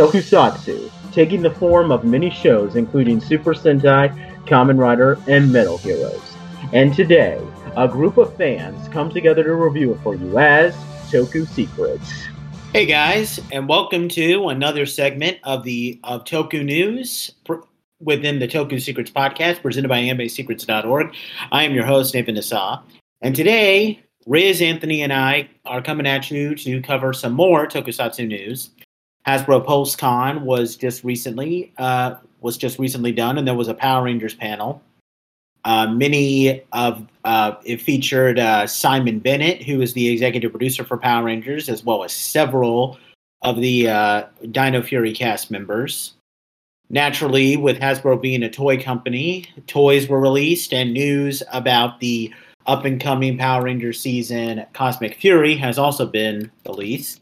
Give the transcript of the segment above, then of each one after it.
Tokusatsu, taking the form of many shows including Super Sentai, Kamen Rider, and Metal Heroes. And today, a group of fans come together to review it for you as Toku Secrets. Hey guys, and welcome to another segment of the of Toku News pr- within the Toku Secrets podcast presented by AnimeSecrets.org. I am your host Nathan Nassau, and today Riz, Anthony, and I are coming at you to cover some more Tokusatsu news. Hasbro PulseCon was just recently uh, was just recently done, and there was a Power Rangers panel. Uh, many of uh, it featured uh, Simon Bennett, who is the executive producer for Power Rangers, as well as several of the uh, Dino Fury cast members. Naturally, with Hasbro being a toy company, toys were released, and news about the up and coming Power Rangers season, Cosmic Fury, has also been released.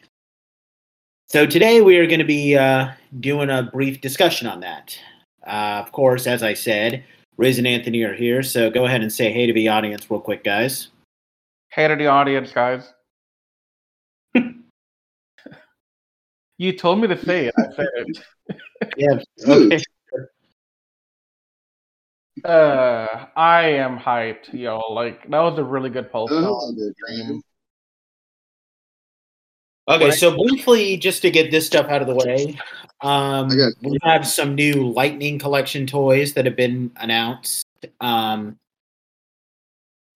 So today we are going to be uh, doing a brief discussion on that. Uh, of course, as I said, Riz and Anthony are here, so go ahead and say hey to the audience real quick, guys. Hey to the audience, guys. you told me to say it. I said it. Yeah. Okay. Uh, I am hyped, yo. Like that was a really good post. Oh, good dream. Okay, so briefly, just to get this stuff out of the way, um, we have some new Lightning Collection toys that have been announced. Um,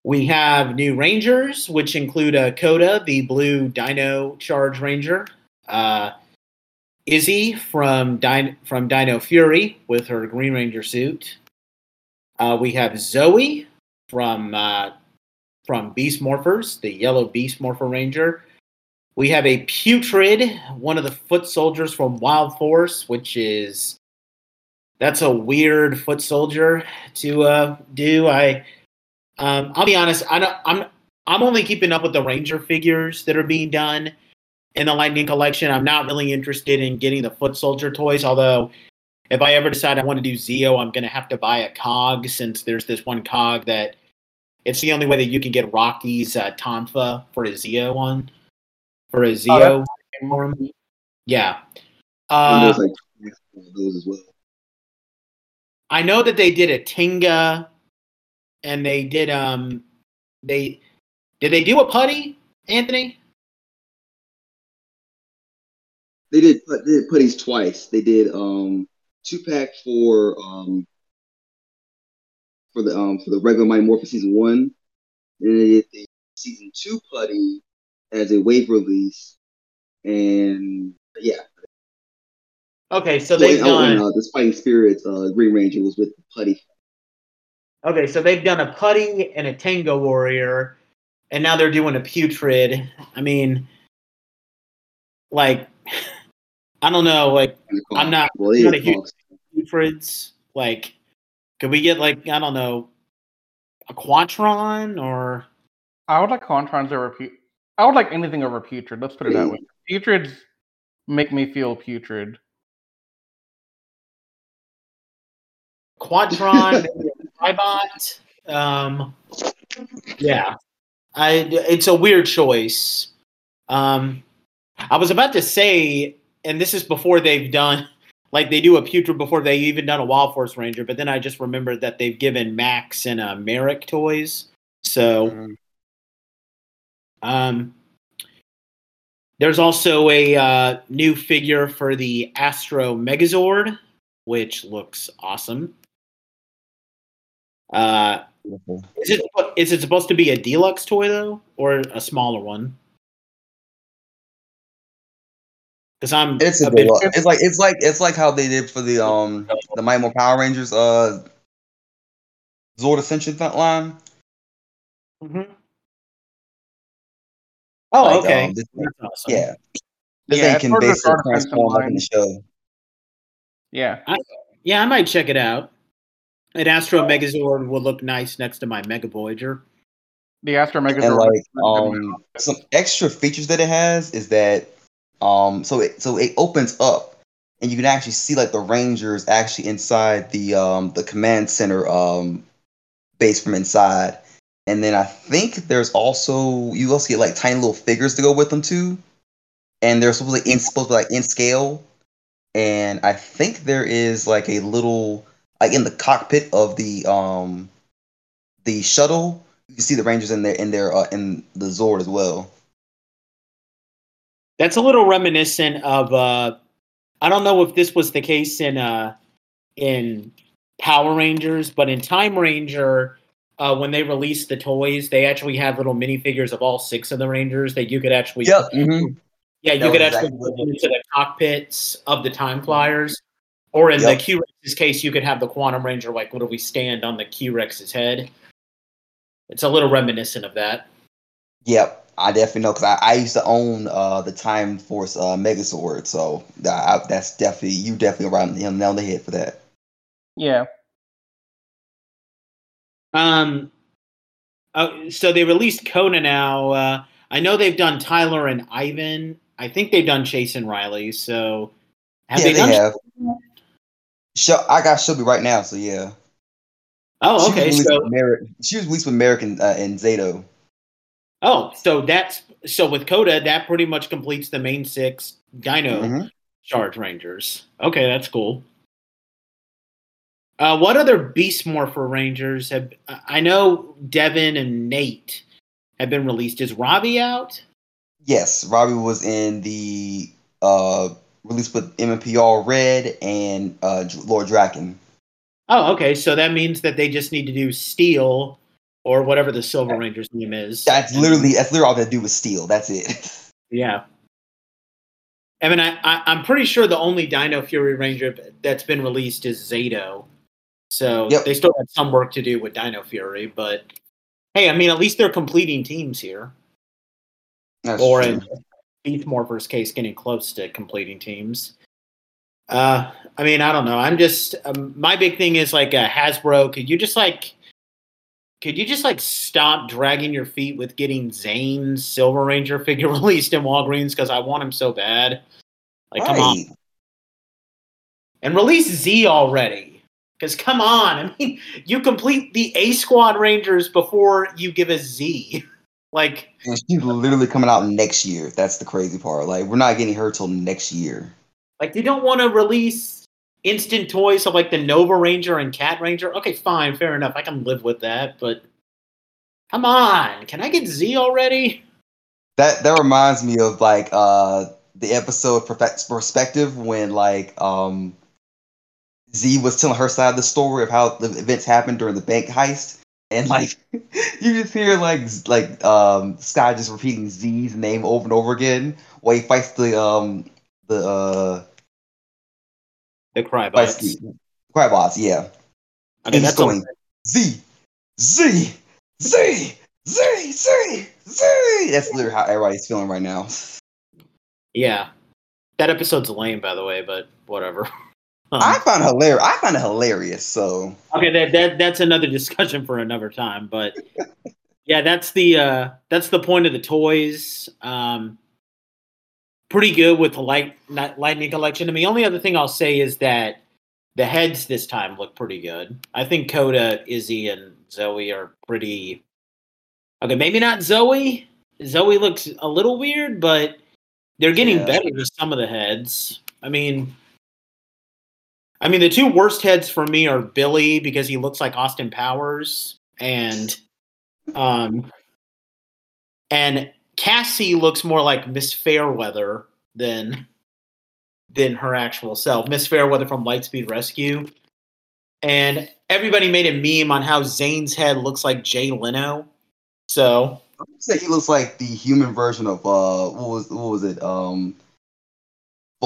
we have new Rangers, which include a Koda, the blue Dino Charge Ranger, uh, Izzy from Dino, from Dino Fury with her Green Ranger suit. Uh, we have Zoe from uh, from Beast Morphers, the yellow Beast Morpher Ranger. We have a putrid, one of the foot soldiers from Wild Force, which is that's a weird foot soldier to uh, do. I um, I'll be honest, I don't, I'm I'm only keeping up with the Ranger figures that are being done in the Lightning Collection. I'm not really interested in getting the foot soldier toys, although if I ever decide I want to do Zeo, I'm going to have to buy a cog since there's this one cog that it's the only way that you can get Rocky's uh, Tonfa for a Zeo one for a Zeo form. Yeah. And Uh, there's like those as well. I know that they did a Tenga, and they did um, they did they do a putty, Anthony? They did put they did putties twice. They did um two pack for um for the um for the regular Mighty Morphin season one. And they did the season two putty as a wave release. And yeah, Okay, so so they've oh, and, done uh, the Fighting Spirits uh Green Ranger was with putty. okay, so they've done a putty and a Tenga Warrior, and now they're doing a putrid. I mean, like, I don't know, like I'm not- well, they I'm not did a huge- putrids. Like, could we get like I don't know, a Quantron or I would like Quantrons over pu- I would like anything over putrid. Let's put it that way. Putrids make me feel putrid. Quantron, maybe a Tribot. Um, yeah, I. It's a weird choice. Um, I was about to say, and this is before they've done, like they do a putrid before they even done a Wild Force Ranger, but then I just remembered that they've given Max and uh, Merrick toys. So, um, there's also a uh, new figure for the Astro Megazord, which looks awesome. Uh, is it is it supposed to be a deluxe toy though, or a smaller one? Because I'm It's a bit- It's like it's like it's like how they did for the um the Mighty Power Rangers uh Zord Ascension line. Mhm. Oh, Like, okay. um, this- That's awesome. yeah, this Yeah, thing can of a basically transform like in the show. Yeah. Yeah, I might check it out. An Astro Megazord would look nice next to my Mega Voyager. The Astro Megazord. And like is really good. um some extra features that it has is that um so it so it opens up and you can actually see like the Rangers actually inside the um the command center um base from inside. And then I think there's also you also get like tiny little figures to go with them too. And they're supposed to be in supposed to be like in scale. and I think there is like a little like in the cockpit of the um the shuttle. You can see the Rangers in there in their uh, in the Zord as well. That's a little reminiscent of uh I don't know if this was the case in uh in Power Rangers, but in Time Ranger, uh, when they released the toys, they actually had little minifigures of all six of the Rangers that you could actually Yep. mhm. Yeah, you That could actually exactly put into the cockpits of the time flyers. Or in the Yep. Q Rex's case, you could have the Quantum Ranger like literally stand on the Q Rex's head. It's a little reminiscent of that. Yep. I definitely know because I, I used to own uh the Time Force uh Megazord, so that, I, that's definitely you definitely around him nail on the head for that. Yeah. Um, uh, so they released Koda now. Uh, I know they've done Tyler and Ivan. I think they've done Chase and Riley. So have yeah, they, they, have. Show, I got Shelby right now, so yeah. Oh, She was okay. So She was released with American and, uh, and Zayto. oh, so that's so with Koda, that pretty much completes the main six Dino Mhm. Charge Rangers. Okay, that's cool. Uh, what other Beast Morpher Rangers have? I know Devon and Nate have been released. Is Ravi out? Yes, Ravi was in the uh release with MMPR Red and uh Lord Drakkon. Oh, okay. So that means that they just need to do Steel or whatever the Silver Ranger's name is. That's literally that's literally all they do with steel. That's it. yeah. I mean, I, I, I'm pretty sure the only Dino Fury Ranger that's been released is Zayto. So Yep. they still have some work to do with Dino Fury, but hey, I mean, at least they're completing teams here. That's or true. in Beast Morpher's case, getting close to completing teams. Uh, I mean, I don't know. I'm just um, my big thing is like uh, Hasbro. Could you just like, could you just like stop dragging your feet with getting Zhane's Silver Ranger figure released in Walgreens because I want him so bad. Like, come on, and release Z already. Because come on, I mean, you complete the A Squad Rangers before you give a Z. Like, And she's literally coming out next year. That's the crazy part. Like we're not getting her till next year. Like they don't want to release instant toys of like the Nova Ranger and Cat Ranger. Okay, fine, fair enough. I can live with that, but come on, can I get Z already? That that reminds me of like uh the episode Perspective when like um Z was telling her side of the story of how the events happened during the bank heist. And like you just hear like like um Sky just repeating Z's name over and over again while he fights the um the uh The Krybots. the Krybots, yeah. Okay, and he's that's going Z Z Z Z Z Z That's literally how everybody's feeling right now. yeah. That episode's lame, by the way, but whatever. Um, I found hilarious. I found it hilarious. So okay, that, that that's another discussion for another time. But yeah, that's the uh, that's the point of the toys. Um, pretty good with the light not- lightning collection. I mean, the only other thing I'll say is that the heads this time look pretty good. I think Koda, Izzy, and Zoe are pretty. Okay, maybe not Zoe. Zoe looks a little weird, but they're getting Yeah. better with some of the heads. I mean, I mean, the two worst heads for me are Billy because he looks like Austin Powers, and um, and Cassie looks more like Miss Fairweather than than her actual self. Miss Fairweather from Lightspeed Rescue, and everybody made a meme on how Zhane's head looks like Jay Leno. So I say he looks like the human version of uh what was what was it um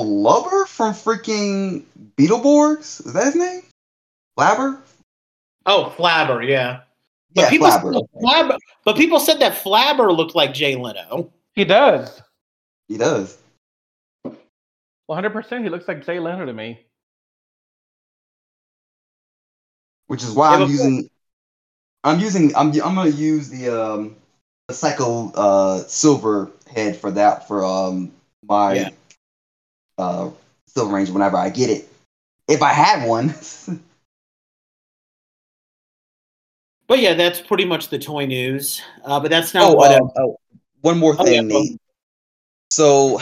Blubber from freaking Beetleborgs? Is that his name? Flabber? oh, Flabber, yeah. But Yeah, people Flabber. Said Flabber, but people said that Flabber looked like Jay Leno. He does. He does. 100%. He looks like Jay Leno to me. Which is why Yeah, I'm but- using I'm using I'm I'm gonna use the um the Psycho uh silver head for that for um my Yeah. Uh Silver Ranger whenever I get it. If I have one. But yeah, that's pretty much the toy news. Uh, but that's not oh, what. um, oh, one more Oh, thing, yeah, So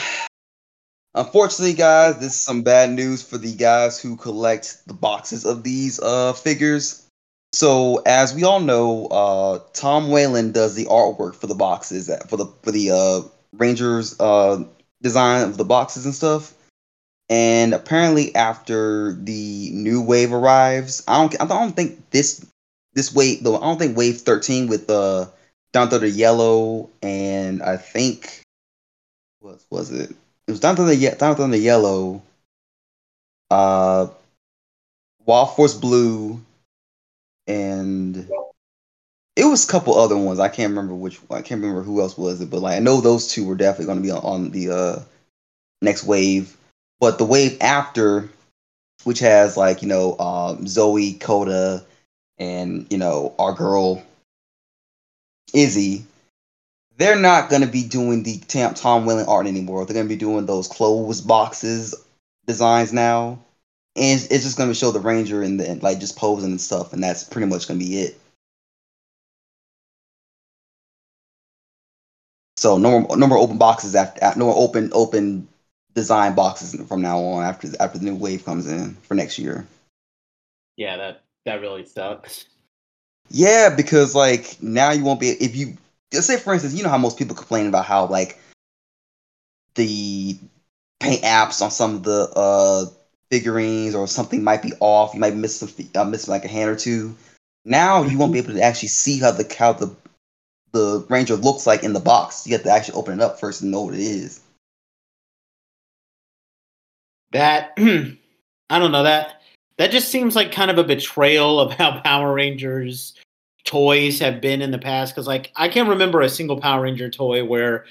Unfortunately, guys, this is some bad news for the guys who collect the boxes of these uh figures. So, as we all know, uh, Tom Whalen does the artwork for the boxes for the for the uh, Rangers uh, design of the boxes and stuff. And apparently, after the new wave arrives, I don't I don't think this this wave though I don't think wave thirteen with uh down to the yellow and I think what was it? It was down to the down to the yellow. Uh, Wild Force Blue, and it was a couple other ones. I can't remember which. I can't remember who else was it, but like I know those two were definitely going to be on, on the uh, next wave. But the wave after, which has like you know um, Zoe, Koda, and you know our girl Izzy, they're not to be doing the Tom, Tom Whalen art anymore. They're to be doing those closed boxes designs now. And it's, just to show the Ranger and the, like just posing and stuff, and that's pretty much to be it. So no more, no more open boxes after no more open open design boxes from now on after after the new wave comes in for next year. Yeah, that that really sucks. Yeah, because like now you won't be if you just say for instance, you know how most people complain about how like the paint apps on some of the uh figurines or something might be off. You might miss some uh, miss like a hand or two. Now you won't be able to actually see how the how the the ranger looks like in the box. You have to actually open it up first and know what it is. That I don't know that that just seems like kind of a betrayal of how Power Rangers toys have been in the past because like i can't remember a single power ranger toy where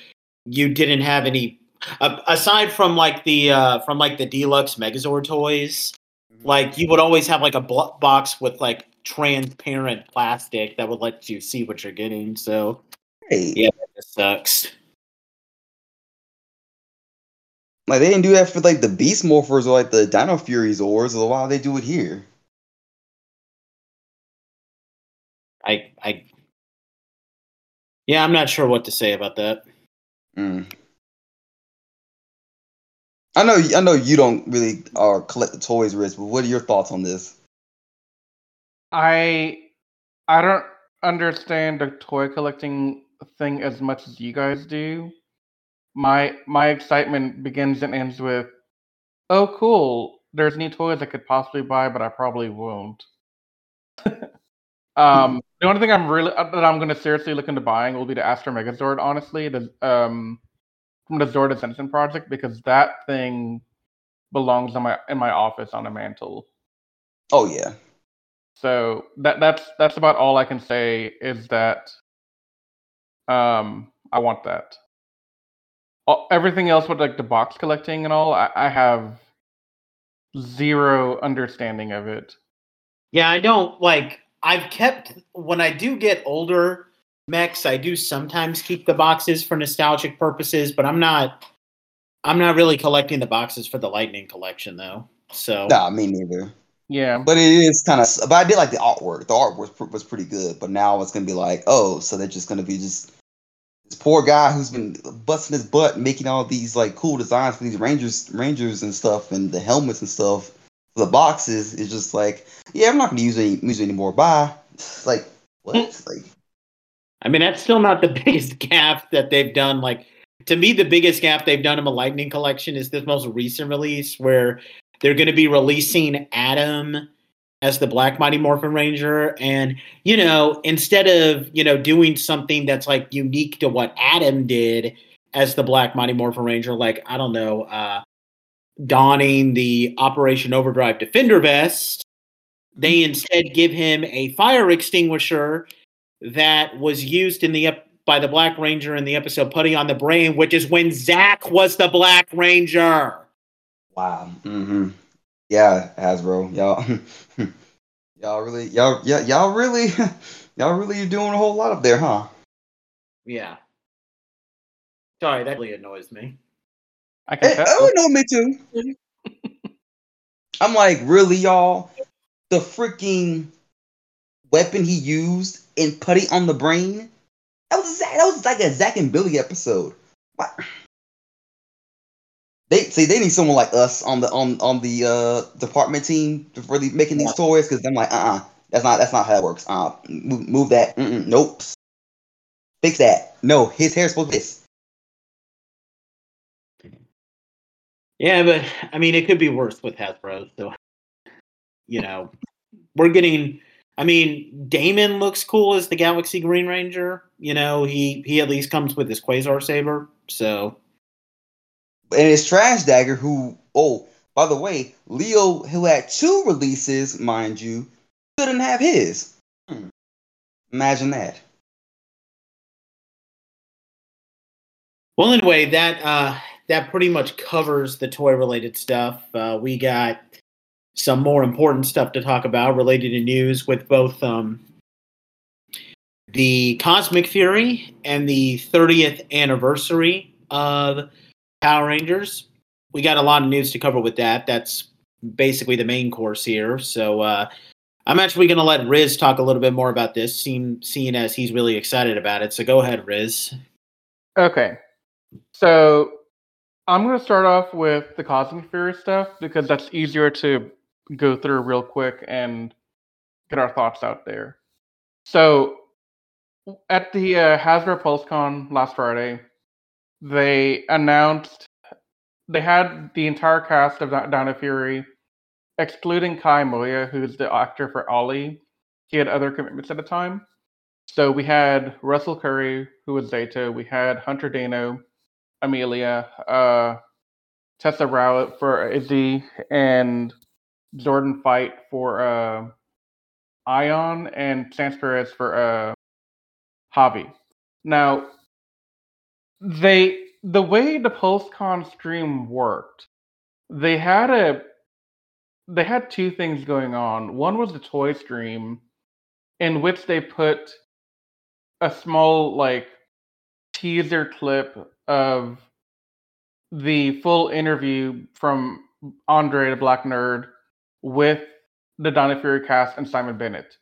you didn't have any uh, aside from like the uh from like the deluxe megazord toys mm-hmm. like you would always have like a bl- box with like transparent plastic that would let you see what you're getting so hey. yeah that sucks like they didn't do that for like the beast morphers or like the dino fury zors so why they do it here I I yeah, I'm not sure what to say about that. Mm. I know I know you don't really uh, collect the toys, Rich, but what are your thoughts on this? I I don't understand the toy collecting thing as much as you guys do. My my excitement begins and ends with, oh cool, there's new toys I could possibly buy, but I probably won't. Um, the only thing I'm really uh, that I'm going to seriously look into buying will be the Astro Megazord. Honestly, the um from the Zord Ascension project because that thing belongs in my in my office on a mantle. Oh yeah. So that that's that's about all I can say is that um I want that. All, everything else with like the box collecting and all, I, I have zero understanding of it. Yeah, I don't like I've kept when I do get older mechs, I do sometimes keep the boxes for nostalgic purposes, but I'm not I'm not really collecting the boxes for the lightning collection though. So Nah, me neither. Yeah. But it is kind of but I did like the artwork. The artwork was, was pretty good, but now it's going to be like, "Oh, so they're just going to be just this poor guy who's been busting his butt making all these like cool designs for these rangers rangers and stuff and the helmets and stuff the boxes is just like, yeah, I'm not going to use any use anymore. Bye. Like what? Hmm. like, I mean, that's still not the biggest gap that they've done. Like to me, the biggest gap they've done in the Lightning Collection is this most recent release where they're going to be releasing Adam as the Black Mighty Morphin Ranger, and you know, instead of you know doing something that's like unique to what Adam did as the Black Mighty Morphin Ranger, like I don't know, uh, donning the Operation Overdrive Defender vest. They instead give him a fire extinguisher that was used in the by the Black Ranger in the episode "Putty on the Brain," which is when Zack was the Black Ranger. Wow. Mm-hmm. Yeah, Hasbro, y'all, y'all really, y'all, yeah, y'all really, y'all really doing a whole lot up there, huh? Yeah. Sorry, that really annoys me. I can. Eh, hey, oh no, me too. I'm like, really, y'all? The freaking weapon he used in putty on the brain. That was that was like a Zack and Billy episode. What? They see they need someone like us on the on on the uh department team for really making these toys because I'm like, uh, uh that's not that's not how it works. Uh, move, move that. Mm-mm, nope. Fix that. No, his hair's supposed to be this. Yeah, but I mean, it could be worse with Hasbro. So, you know, we're getting. I mean, Damon looks cool as the Galaxy Green Ranger. You know, he he at least comes with his Quasar saber. So, and it's Trash Dagger who. Oh, by the way, Leo, who had two releases, mind you, couldn't have his. Hmm. Imagine that. Well, anyway, that uh, that pretty much covers the toy related stuff. Uh, we got some more important stuff to talk about related to news with both um, the Cosmic Fury and the 30th anniversary of Power Rangers. We got a lot of news to cover with that. That's basically the main course here. So uh, I'm actually going to let Riz talk a little bit more about this, seeing, seeing as he's really excited about it. So go ahead, Riz. Okay. So I'm going to start off with the Cosmic Fury stuff because that's easier to go through real quick and get our thoughts out there. So, at the uh, Hasbro PulseCon last Friday, they announced they had the entire cast of Dino Fury, excluding Kai Moya, who's the actor for Ollie. He had other commitments at the time. So we had Russell Curry, who was Zayto. We had Hunter Deno, Amelia, uh, Tessa Rao for Izzy, and Jordon Fite for uh, Aiyon, and Chance Perez for uh, Javi. Now, they the way the PulseCon stream worked, they had a they had two things going on. One was the toy stream, in which they put a small like teaser clip of the full interview from Andre the Black Nerd with the Dino Fury cast and Simon Bennett.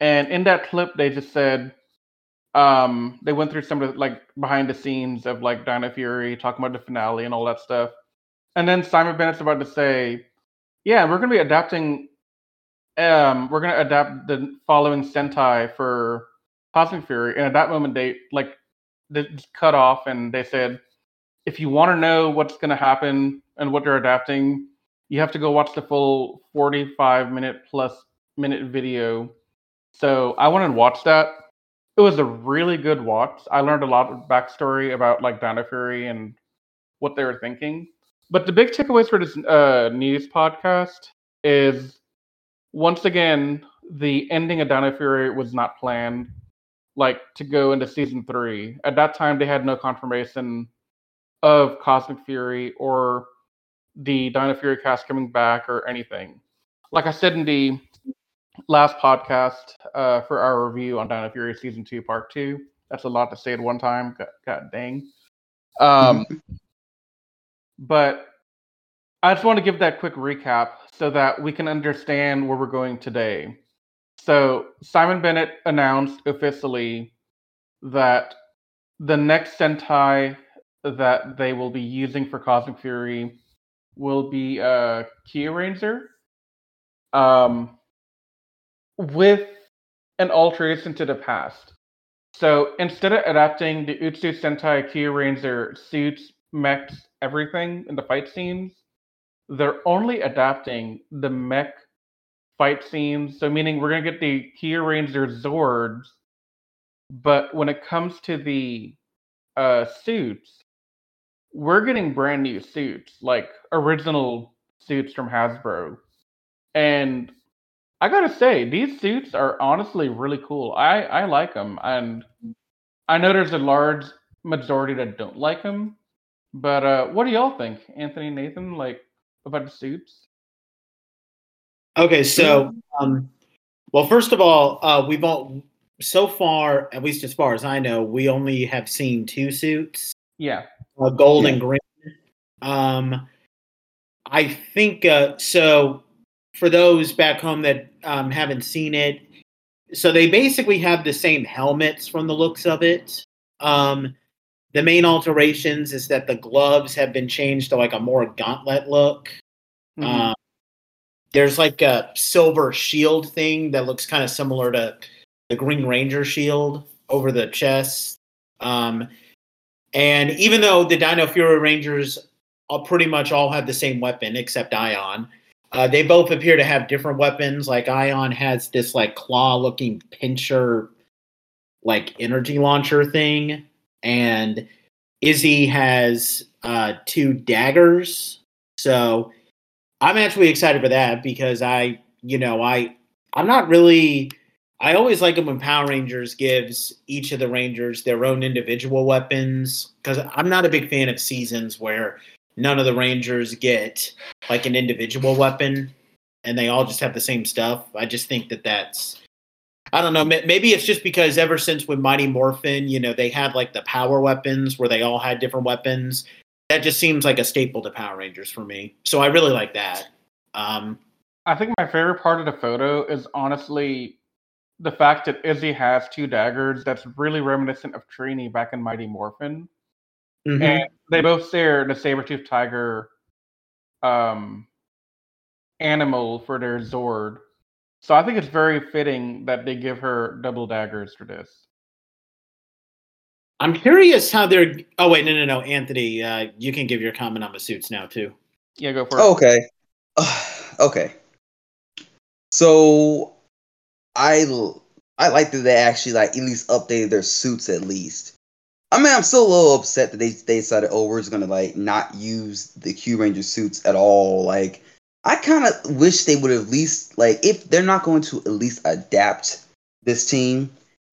And in that clip, they just said um, they went through some of the like behind the scenes of like Dino Fury, talking about the finale and all that stuff. And then Simon Bennett's about to say, "Yeah, we're going to be adapting. Um, we're going to adapt the following Sentai for Cosmic Fury." And at that moment, they like they cut off and they said, "If you want to know what's going to happen and what they're adapting, you have to go watch the full 45 minute plus minute video." So I went and watched that it was a really good watch. I learned a lot of backstory about like Dino Fury and what they were thinking. But the big takeaways for this uh, news podcast is once again the ending of Dino Fury was not planned, like to go into season three. At that time, they had no confirmation of Cosmic Fury or the Dino Fury cast coming back or anything. Like I said in the last podcast uh, for our review on Dino Fury season two, part two. That's a lot to say at one time. God, God dang. Um, but I just want to give that quick recap so that we can understand where we're going today. So Simon Bennett announced officially that the next Sentai that they will be using for Cosmic Fury will be a uh, Kyuranger. Um, with an alteration to the past. So instead of adapting the Uchu Sentai Kyuranger suits, mechs, everything in the fight scenes, they're only adapting the mech fight scenes. So meaning we're gonna get the Kyuranger Zords, but when it comes to the uh, suits, we're getting brand new suits, like original suits from Hasbro. And I gotta say, these suits are honestly really cool. I I like them, and I know there's a large majority that don't like them. But uh, what do y'all think, Anthony, Nathan, like about the suits? Okay, so um, well, first of all, uh, we've all so far, at least as far as I know, we only have seen two suits. Yeah, uh, gold yeah. and green. Um, I think uh, so for those back home that um, haven't seen it, so they basically have the same helmets from the looks of it. Um, the main alterations is that the gloves have been changed to like a more gauntlet look. Mhm. Um, there's like a silver shield thing that looks kind of similar to the Green Ranger shield over the chest. Um, and even though the Dino Fury Rangers all pretty much all have the same weapon except Aiyon, uh, they both appear to have different weapons. Like Aiyon has this like claw-looking pincher, like energy launcher thing, and Izzy has uh, two daggers. So I'm actually excited for that because I, you know, I I'm not really I always like it when Power Rangers gives each of the Rangers their own individual weapons because I'm not a big fan of seasons where none of the Rangers get like an individual weapon and they all just have the same stuff. I just think that that's I don't know. Maybe it's just because ever since with Mighty Morphin, you know, they had like the power weapons where they all had different weapons. That just seems like a staple to Power Rangers for me. So I really like that. Um, I think my favorite part of the photo is honestly the fact that Izzy has two daggers. That's really reminiscent of Trini back in Mighty Morphin. Mhm. and they both share the saber-toothed tiger um animal for their zord so i think it's very fitting that they give her double daggers for this I'm curious how they're. Oh wait, no, no, no, Anthony, uh, you can give your comment on the suits now too. yeah go for it Okay. okay. So I l- I like that they actually like at least updated their suits at least. I mean, I'm still a little upset that they they decided oh we're just gonna like not use the Kyuranger suits at all. Like I kind of wish they would at least like if they're not going to at least adapt this team,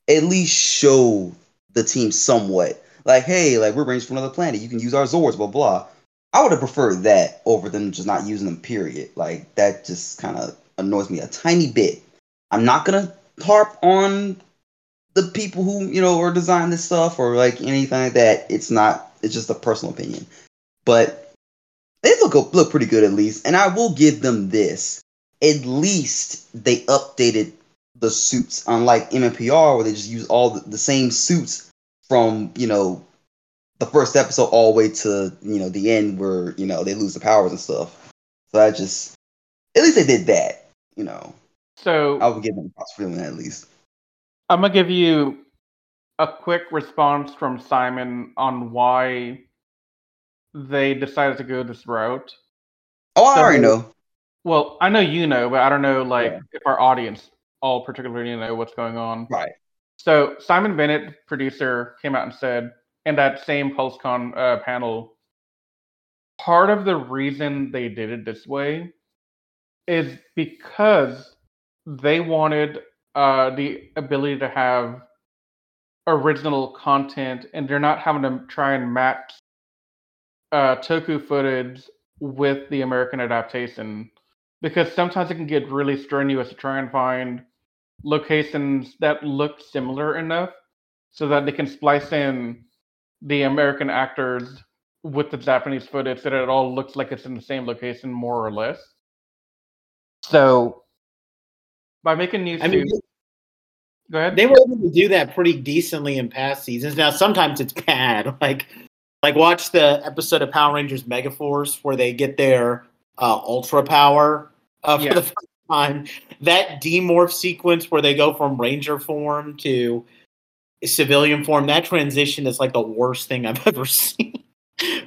at least show the team somewhat. Like hey, like we're rangers from another planet. You can use our Zords, blah blah. I would have preferred that over them just not using them. Period. Like that just kind of annoys me a tiny bit. I'm not gonna harp on the people who you know are designing this stuff or like anything like that. It's not. It's just a personal opinion. But they look look pretty good at least, and I will give them this. At least they updated the suits, unlike MMPR where they just use all the, the same suits from you know the first episode all the way to you know the end where you know they lose the powers and stuff. So I just at least they did that. You know, so I would give them props for doing that at least. I'm gonna give you a quick response from simon on why they decided to go this route Oh, I So- already know. well i know you know but i don't know like Yeah. if our audience all particularly know what's going on Right. So Simon Bennett, producer, came out and said in that same PulseCon uh, panel, part of the reason they did it this way is because they wanted uh, the ability to have original content, and they're not having to try and match uh, Toku footage with the American adaptation, because sometimes it can get really strenuous to try and find locations that look similar enough so that they can splice in the American actors with the Japanese footage so that it all looks like it's in the same location more or less. So by making new I mean, go ahead. they were able to do that pretty decently in past seasons. Now, sometimes it's bad. Like, like watch the episode of Power Rangers Megaforce where they get their uh, ultra power uh, for Yeah. the first time. That demorph sequence where they go from Ranger form to civilian form. That transition is like the worst thing I've ever seen.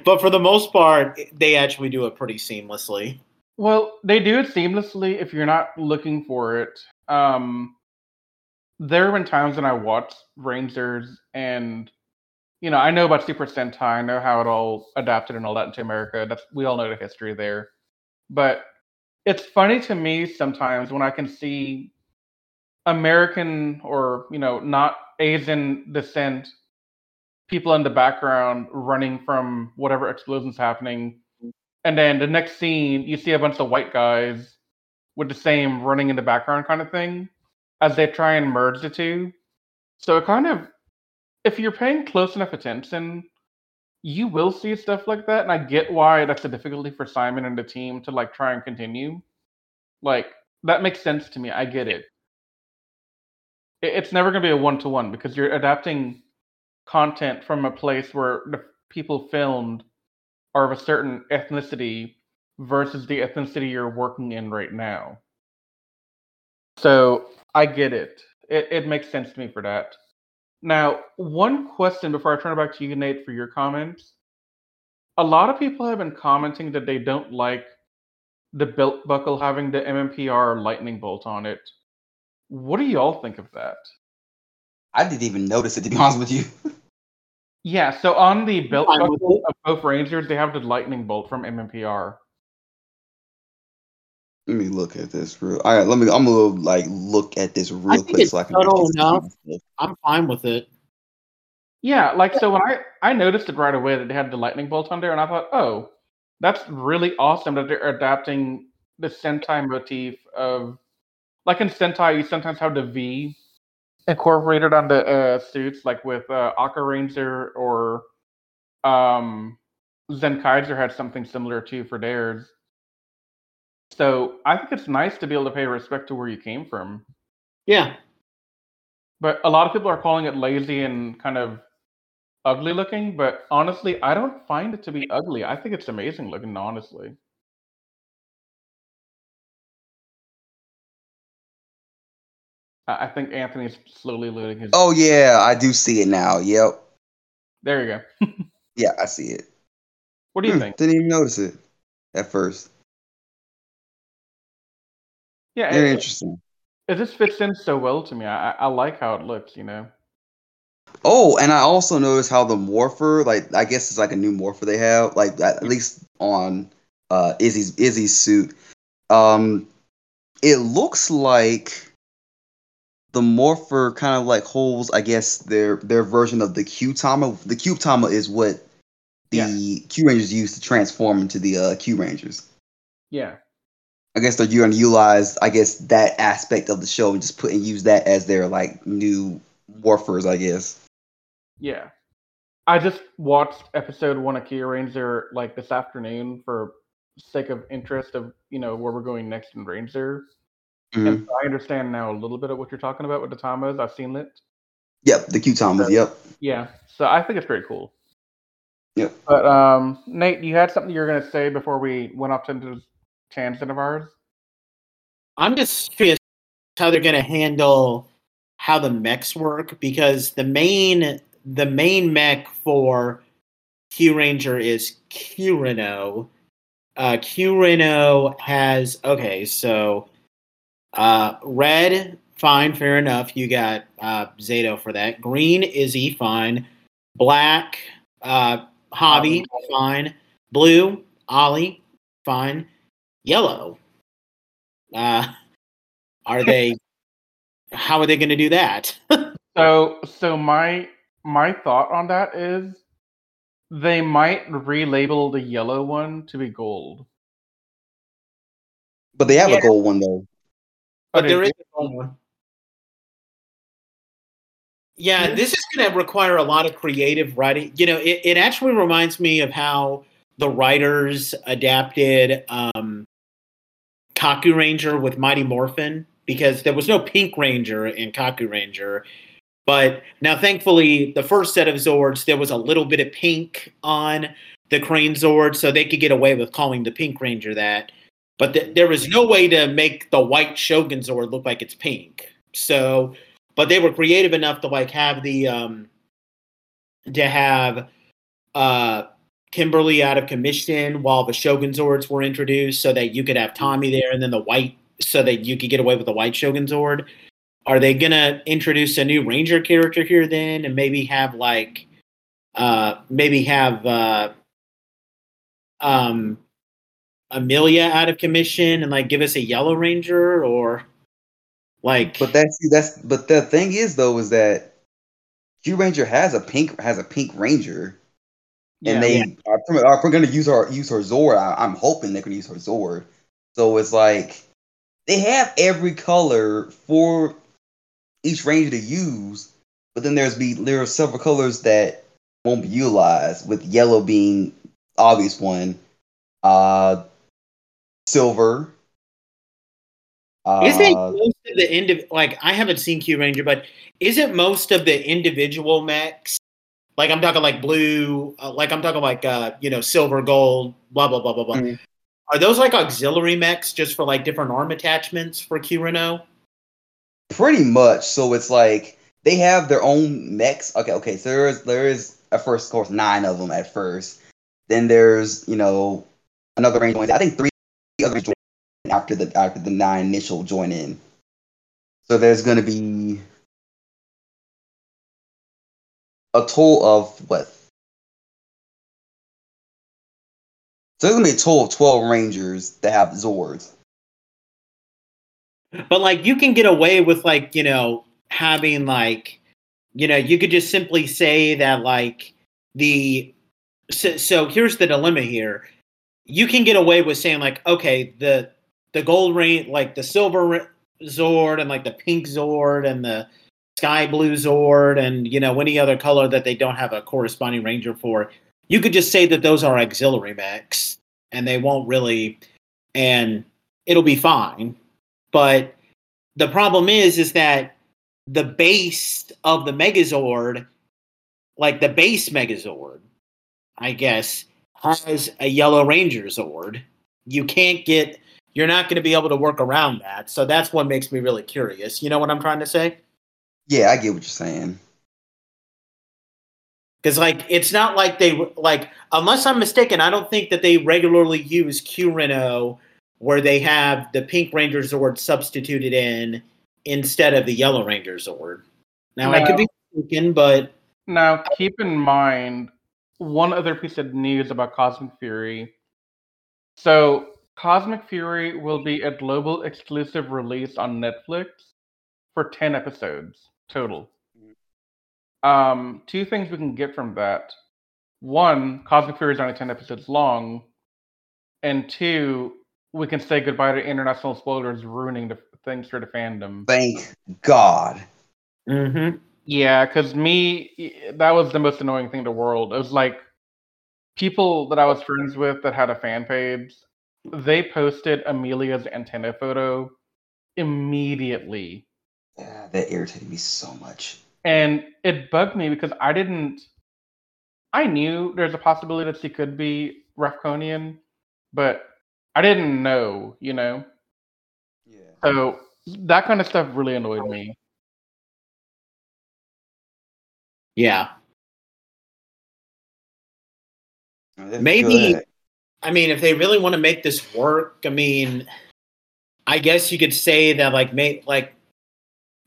but for the most part, they actually do it pretty seamlessly. Well, they do it seamlessly if you're not looking for it. Um, there have been times when I watched Rangers and you know, I know about Super Sentai, I know how it all adapted and all that into America. That's we all know the history there. But it's funny to me sometimes when I can see American or, you know, not Asian descent people in the background running from whatever explosion's happening and then the next scene, you see a bunch of white guys with the same running in the background kind of thing as they try and merge the two. So it kind of, if you're paying close enough attention, you will see stuff like that. And I get why that's a difficulty for Simon and the team to like try and continue. Like, that makes sense to me. I get it. It- It's never going to be a one to one because you're adapting content from a place where the people filmed are of a certain ethnicity versus the ethnicity you're working in right now. So I get it. It it makes sense to me for that. Now, one question before I turn it back to you, Nate, for your comments. A lot of people have been commenting that they don't like the belt buckle having the MMPR lightning bolt on it. What do y'all think of that? I didn't even notice it to be honest with you. Yeah, so on the belt fine with buckle of both Rangers, they have the lightning bolt from MMPR. Let me look at this real. All right, let me. I'm gonna like look at this real think quick it's so I can. subtle see enough. I'm fine with it. Yeah, like so when I I noticed it right away that they had the lightning bolt on there, and I thought, oh, that's really awesome that they're adapting the Sentai motif of, like in Sentai, you sometimes have the V incorporated on the uh, suits, like with uh, Ranger or um, Zenkaiger had something similar too for theirs. So I think it's nice to be able to pay respect to where you came from. Yeah. But a lot of people are calling it lazy and kind of ugly looking. But honestly, I don't find it to be ugly. I think it's amazing looking, honestly. I think Anthony's slowly losing his. Oh yeah, I do see it now. Yep. There you go. Yeah, I see it. what do you Hmm, think? Didn't even notice it at first. Yeah, Very it, interesting. it just fits in so well to me. I, I I like how it looks. You know. Oh, and I also noticed how the morpher, like I guess it's like a new morpher they have, like at least on uh Izzy's Izzy's suit. Um it looks like the morpher kind of like holds, I guess, their their version of the Kyutama. The Kyutama is what the Yeah. Kyurangers use to transform into the uh, Kyurangers. Yeah. I guess they're going to utilize, I guess, that aspect of the show and just put and use that as their like new morphers, I guess. Yeah. I just watched episode one of Kyuranger like this afternoon for sake of interest of you know where we're going next in Ranger. Mhm. And I understand now a little bit of what you're talking about with the Tamas. I've seen it. Yep, the Kyutamas. Yep. Yeah. So I think it's pretty cool. Yep. But um Nate, you had something you were gonna say before we went off into this tangent of ours? I'm just curious how they're going to handle how the mechs work because the main the main mech for Kyuranger is Kyurenoh. Uh, Kyurenoh has okay, so uh, red, fine, fair enough. You got uh, Zayto for that. Green, Izzy, fine. Black, uh, Javi, fine. Blue, Ollie, fine. Yellow, uh, are they? how are they going to do that? So so my my thought on that is they might relabel the yellow one to be gold. But they have Yeah. a gold one though. But there is a one. Yeah, this is going to require a lot of creative writing. You know, it, it actually reminds me of how the writers adapted um, Kakuranger with Mighty Morphin because there was no Pink Ranger in Kakuranger. But now, thankfully, the first set of Zords, there was a little bit of pink on the Crane Zord, so they could get away with calling the Pink Ranger that. But th- there was no way to make the white Shogun Zord look like it's pink. So, but they were creative enough to like have the um to have uh Kimberly out of commission while the Shogun Zords were introduced, so that you could have Tommy there, and then the white, so that you could get away with the white Shogun Zord. Are they gonna introduce a new Ranger character here then, and maybe have like, uh, maybe have uh, um, Amelia out of commission and like give us a Yellow Ranger or like? But that's that's but the thing is though is that Kyuranger has a pink has a pink Ranger, and they are, are going to use her use her Zord. I, I'm hoping they're going to use her Zord. So it's like they have every color for each Ranger to use, but then there's be there are several colors that won't be utilized. With yellow being obvious one, uh, silver. Is it uh, most of the indiv- like I haven't seen Kyuranger, but is it most of the individual mechs Like I'm talking like blue, uh, like I'm talking like uh, you know silver, gold, blah blah blah blah blah. Mhm. Are those like auxiliary mechs just for like different arm attachments for Kyurenoh? Pretty much. So it's like they have their own mechs. Okay, okay. So there is there is at first, of course, nine of them at first. Then there's you know another range. I think three other join after the after the nine initial join in. So there's gonna be a total of what? So there's gonna be a total of twelve rangers that have Zords. But like you can get away with like, you know, having like, you know, you could just simply say that like the so, so here's the dilemma here. You can get away with saying like, okay, the the gold ring, like the silver Zord and like the pink Zord and the sky blue Zord and you know any other color that they don't have a corresponding ranger for. You could just say that those are auxiliary mechs and they won't really and it'll be fine. But the problem is, is that the base of the Megazord, like the base Megazord, I guess, has a Yellow Rangers Zord. You can't get, you're not going to be able to work around that. So that's what makes me really curious. You know what I'm trying to say? Yeah, I get what you're saying. Because like it's not like they like unless I'm mistaken, I don't think that they regularly use Kyurenoh where they have the Pink Rangers Zord substituted in instead of the Yellow Rangers Zord. Now I could be mistaken, but Now, keep in mind one other piece of news about Cosmic Fury. So, Cosmic Fury will be a global exclusive release on Netflix for 10 episodes total. Um, two things we can get from that. One, Cosmic Fury is only 10 episodes long. And two, we can say goodbye to international spoilers ruining the things for the fandom. Thank God. mm-hmm. Yeah, because me, that was the most annoying thing in the world. It was like people that I was friends with that had a fan page, they posted Amelia's antenna photo immediately. Yeah, that irritated me so much. And it bugged me because I didn't. I knew there's a possibility that she could be Rafkonian, but I didn't know, you know? Yeah. So that kind of stuff really annoyed me. Yeah. Maybe- I mean, if they really want to make this work, I mean, I guess you could say that like like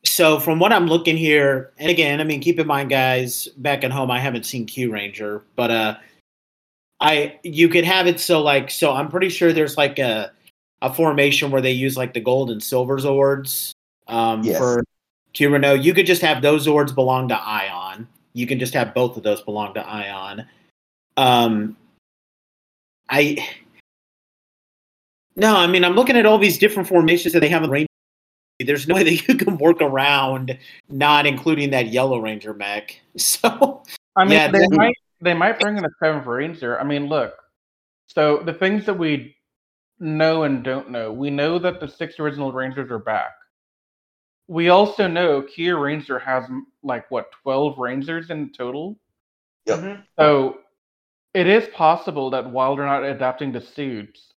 so from what I'm looking here, and again, I mean, keep in mind, guys, back at home, I haven't seen Kyuranger, but uh, I you could have it so like so I'm pretty sure there's like a a formation where they use like the gold and silver Zords um, Yes. for Kyurenoh. You could just have those Zords belong to Aiyon. You can just have both of those belong to Aiyon. Um, I no, I mean I'm looking at all these different formations that they have in Ranger. There's no way that you can work around not including that Yellow Ranger mech. So I mean, Yeah, they that- might they might bring in a seventh ranger. I mean, look. So the things that we know and don't know, we know that the six original rangers are back. We also know Kyuranger has like what twelve rangers in total. Yep. Mm-hmm. So it is possible that while they're not adapting the suits,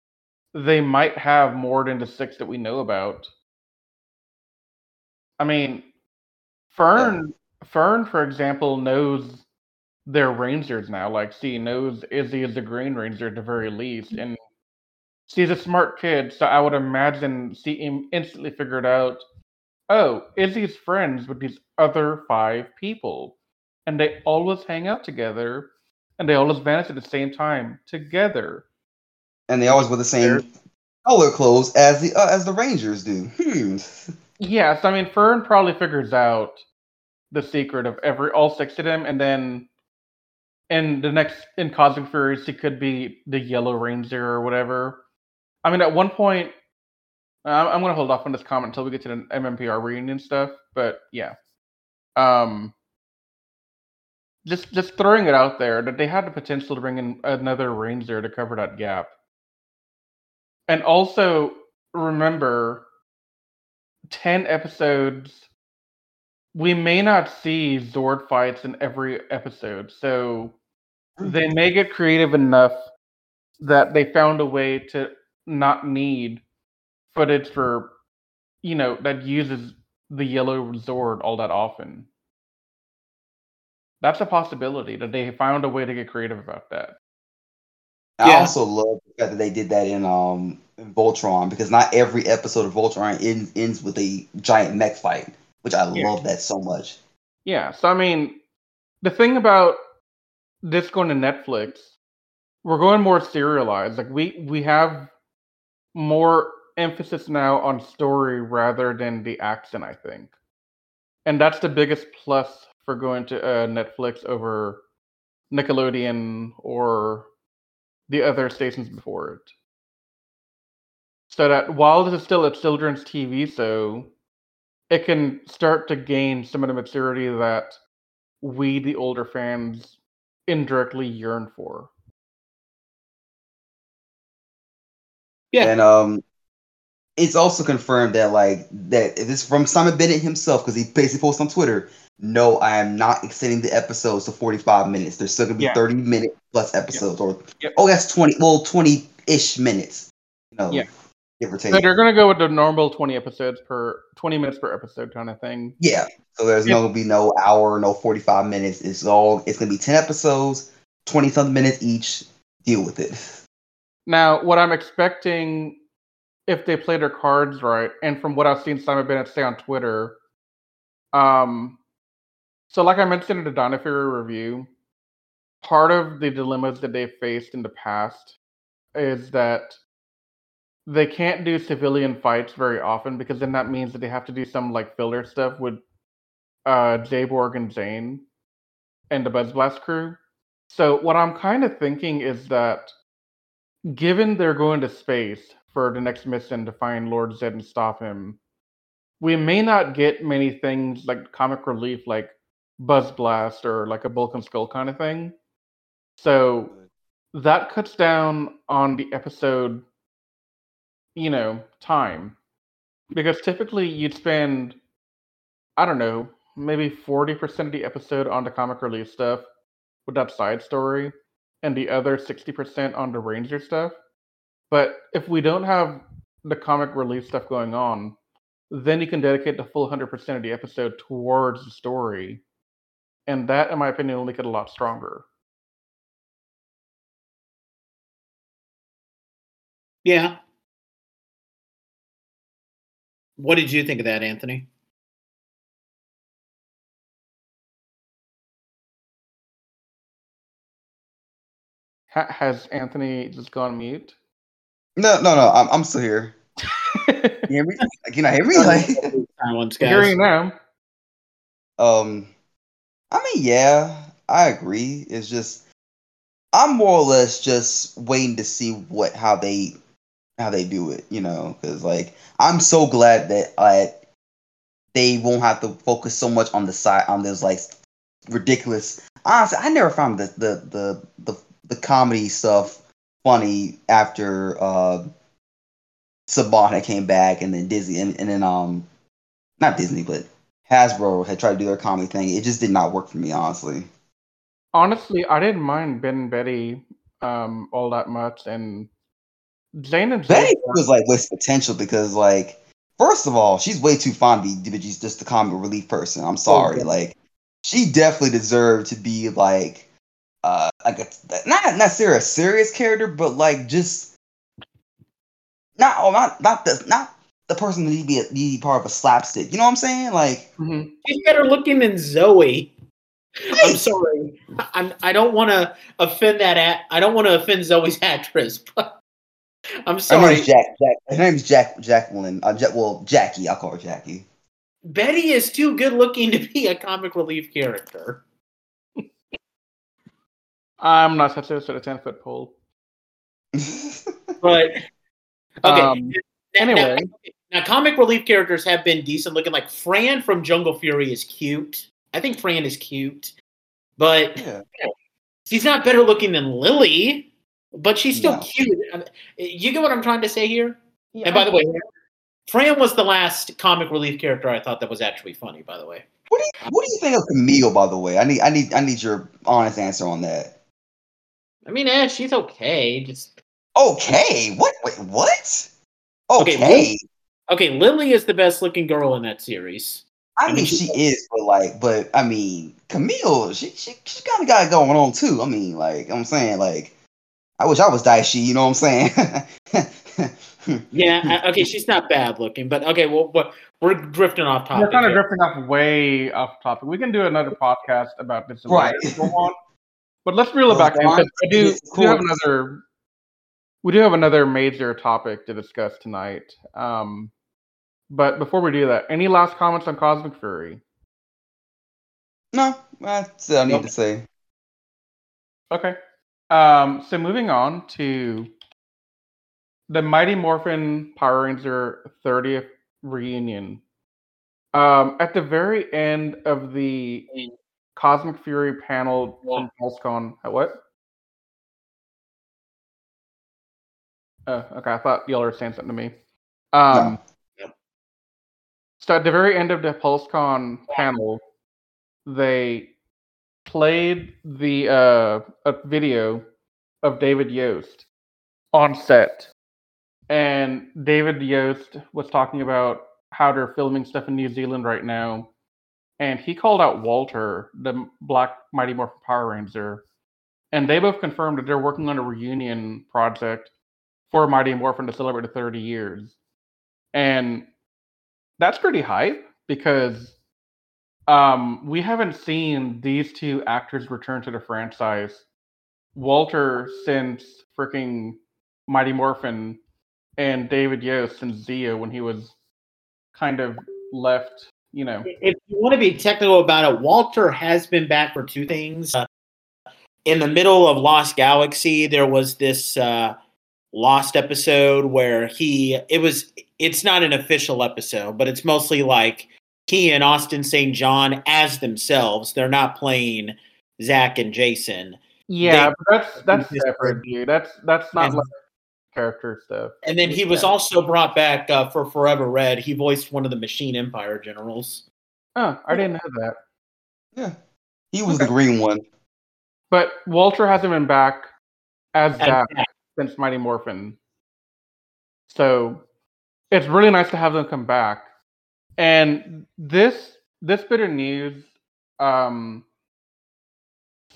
they might have more than the six that we know about. I mean, Fern, Fern, for example, knows their rangers now. Like she knows Izzy is the Green Ranger at the very least, and she's a smart kid. So I would imagine she instantly figured out, oh, Izzy's friends with these other five people, and they always hang out together, and they always vanish at the same time together. And they always wear the same color clothes as the uh, as the Rangers do. Hmm. Yes, I mean Fern probably figures out the secret of every all six of them, and then in the next in Cosmic Fury, she could be the Yellow Ranger or whatever. I mean, at one point, I'm, I'm gonna hold off on this comment until we get to the MMPR reunion stuff. But yeah, um, just just throwing it out there that they had the potential to bring in another Ranger to cover that gap, and also remember 10 episodes we may not see Zord fights in every episode, so Hmm. they may get creative enough that they found a way to not need footage for, you know, that uses the yellow Zord all that often. That's a possibility that they found a way to get creative about that. I Yeah. also love the fact that they did that in um in Voltron because not every episode of Voltron ends, ends with a giant mech fight, which I Yeah. love that so much. Yeah, so I mean, the thing about this going to Netflix, we're going more serialized. Like we we have more emphasis now on story rather than the action, I think, and that's the biggest plus for going to uh, Netflix over Nickelodeon or the other stations before it. So that while this is still a children's TV show, it can start to gain some of the maturity that we, the older fans, indirectly yearn for. Yeah. And um, it's also confirmed that like that this from Simon Bennett himself because he basically posted on Twitter. No, I am not extending the episodes to 45 minutes. There's still gonna be Yeah. 30 minute plus episodes, or Yep. oh, that's 20. Well, 20 ish minutes. You know, Yeah. give or take. So they're going to go with the normal 20 episodes per 20 minutes per episode kind of thing. Yeah. So there's Yep. no gonna be no hour, no 45 minutes. It's all it's gonna be 10 episodes, 20 something minutes each. Deal with it. Now, what I'm expecting, if they play their cards right, and from what I've seen Simon Bennett say on Twitter, um, so like I mentioned in the Dino Fury review, part of the dilemmas that they've faced in the past is that they can't do civilian fights very often because then that means that they have to do some like filler stuff with uh Jayborg and Zane and the Buzz Blast crew. So what I'm kind of thinking is that given they're going to space for the next mission to find Lord Zed and stop him, we may not get many things like comic relief like Buzz Blast or like a Bulk and Skull kind of thing. So that cuts down on the episode, you know, time. Because typically you'd spend, I don't know, maybe 40% of the episode on the comic relief stuff with that side story and the other 60% on the Ranger stuff. But if we don't have the comic relief stuff going on, then you can dedicate the full 100% of the episode towards the story. And that, in my opinion, will make it a lot stronger. Yeah. What did you think of that, Anthony? Ha- has Anthony just gone mute? No, no, no. I'm I'm still here. You hear me? Can I hear me? Like, Silence, Hearing guys. you now. um, I mean, yeah, I agree. It's just I'm more or less just waiting to see what how they how they do it. You know, because like I'm so glad that I they won't have to focus so much on the side on those like ridiculous. Honestly, I never found the the the the, the comedy stuff funny after uh Saban had came back and then Disney and, and then um not Disney but Hasbro had tried to do their comedy thing. It just did not work for me, honestly. Honestly, I didn't mind Ben and Betty um, all that much, and Jane and Betty was like waste potential because like first of all, she's way too fond be she's just a comic relief person. I'm sorry. yeah. Like she definitely deserved to be like uh like a not necessarily a serious character, but like just not oh not not the not the person who need to be a, be part of a slapstick. You know what I'm saying? Like Mhm. She's better looking than Zoe. I'm sorry. I'm, I don't want to offend that. At, I don't want to offend Zoe's actress, but I'm sorry. her name's Jack. Jack. Her name's Jack. Jacqueline. Uh, Jack, well, Jackie. I'll call her Jackie. Betty is too good looking to be a comic relief character. I'm not such a sort of 10 foot pole. But okay. Um, Now- now- anyway. now, comic relief characters have been decent looking. Like Fran from Jungle Fury is cute. I think Fran is cute, but yeah. she's not better looking than Lily. But she's still No. cute. I mean, You get what I'm trying to say here? yeah, And by the way, Fran was the last comic relief character I thought that was actually funny. By the way, What do you What do you think of Camille? By the way, I need I need I need your honest answer on that. I mean, eh, she's okay. Just Okay, what? Wait, what? Okay. Okay, okay. Lily is the best looking girl in that series. I I mean, mean, she she- is, but like, but I mean, Camille, she she she kind of got it going on too. I mean, like, I'm saying, like, I wish I was Dai Shi. You know what I'm saying? Yeah. I- okay, she's not bad looking, but okay. Well, but we're drifting off topic. We're kind of here. drifting off way off topic. We can do another podcast about this. Right. if you want. But let's reel it back in. I do, is we do have another. We do have another major topic to discuss tonight. Um, but before we do that, any last comments on Cosmic Fury? no, that's all I need Nope. to say. Okay. Um, so moving on to the Mighty Morphin Power Ranger 30th reunion. Um, at the very end of the Cosmic Fury panel from PulseCon, uh, what? Oh, okay. I thought y'all were saying something to me. Um, No. so at the very end of the PulseCon panel, they played the uh, a video of David Yost on set, and David Yost was talking about how they're filming stuff in New Zealand right now, and he called out Walter, the Black Mighty Morphin Power Ranger, and they both confirmed that they're working on a reunion project for Mighty Morphin to celebrate the 30 years, and that's pretty hype because um, we haven't seen these two actors return to the franchise. Walter since freaking Mighty Morphin, and David Yost since Zeo when he was kind of left. You know, if you want to be technical about it, Walter has been back for two things. Uh, in the middle of Lost Galaxy, there was this uh, Lost episode where he it was it's not an official episode, but it's mostly like he and Austin St. John as themselves. They're not playing Zack and Jason. yeah, They- but that's that's Just- separate, dude. That's that's not And- like character stuff. And then he was Yeah. also brought back uh, for Forever Red. He voiced one of the Machine Empire generals. Oh, I didn't know that. Yeah, he was the green one. But Walter hasn't been back as And Zack since Mighty Morphin. So it's really nice to have them come back. And this this bit of news, um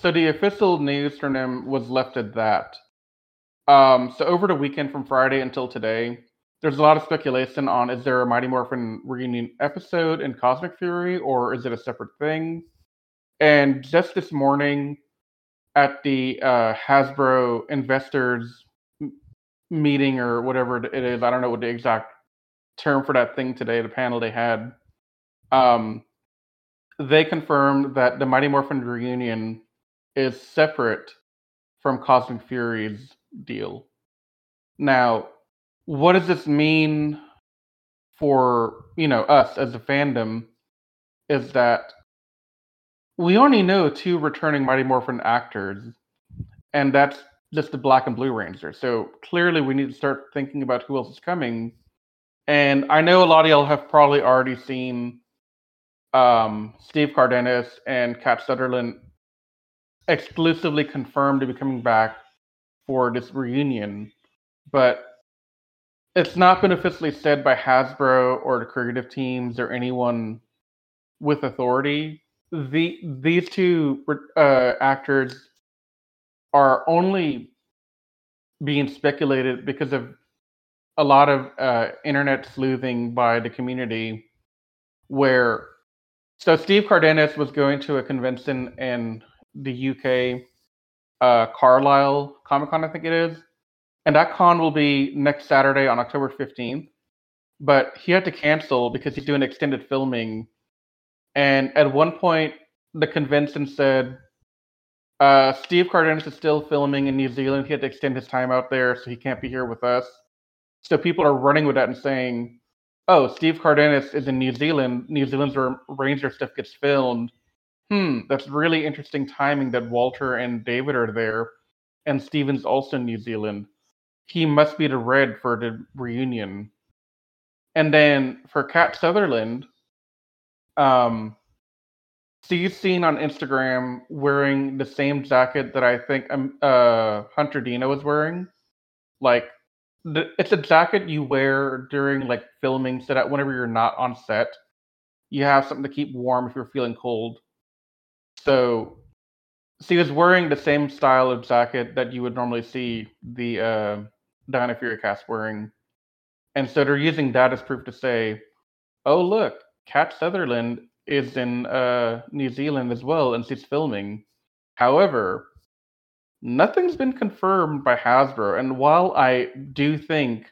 so the official news from them was left at that. Um so over the weekend from Friday until today, there's a lot of speculation on is there a Mighty Morphin reunion episode in Cosmic Fury or is it a separate thing? And just this morning, at the uh, Hasbro investors meeting or whatever it is. I don't know what the exact term for that thing today, the panel they had. Um, they confirmed that the Mighty Morphin reunion is separate from Cosmic Fury's deal. Now, what does this mean for you know us as a fandom? Is that we only know two returning Mighty Morphin actors, and that's just the Black and Blue Ranger. So clearly, we need to start thinking about who else is coming. And I know a lot of y'all have probably already seen um, Steve Cardenas and Kat Sutherland exclusively confirmed to be coming back for this reunion, but it's not been officially said by Hasbro or the creative teams or anyone with authority. The these two uh, actors are only being speculated because of a lot of uh, internet sleuthing by the community where so steve cardenas was going to a convention in the uk uh, carlisle comic con i think it is and that con will be next saturday on october 15th but he had to cancel because he's doing extended filming and at one point, the convention said uh, Steve Cardenas is still filming in New Zealand. He had to extend his time out there, so he can't be here with us. So people are running with that and saying, "Oh, Steve Cardenas is in New Zealand. New Zealand's where Ranger stuff gets filmed. Hmm, that's really interesting timing that Walter and David are there, and Steven's also in New Zealand. He must be the red for the reunion." And then for Kat Sutherland, um, Steve's seen on Instagram wearing the same jacket that I think um, uh, Hunter Deno was wearing. Like, the, it's a jacket you wear during like filming, so that whenever you're not on set, you have something to keep warm if you're feeling cold. So, she was wearing the same style of jacket that you would normally see the uh, Dino Fury cast wearing, and so they're using that as proof to say, "Oh, look, Kat Sutherland is in uh, New Zealand as well, and she's filming." However, nothing's been confirmed by Hasbro, and while I do think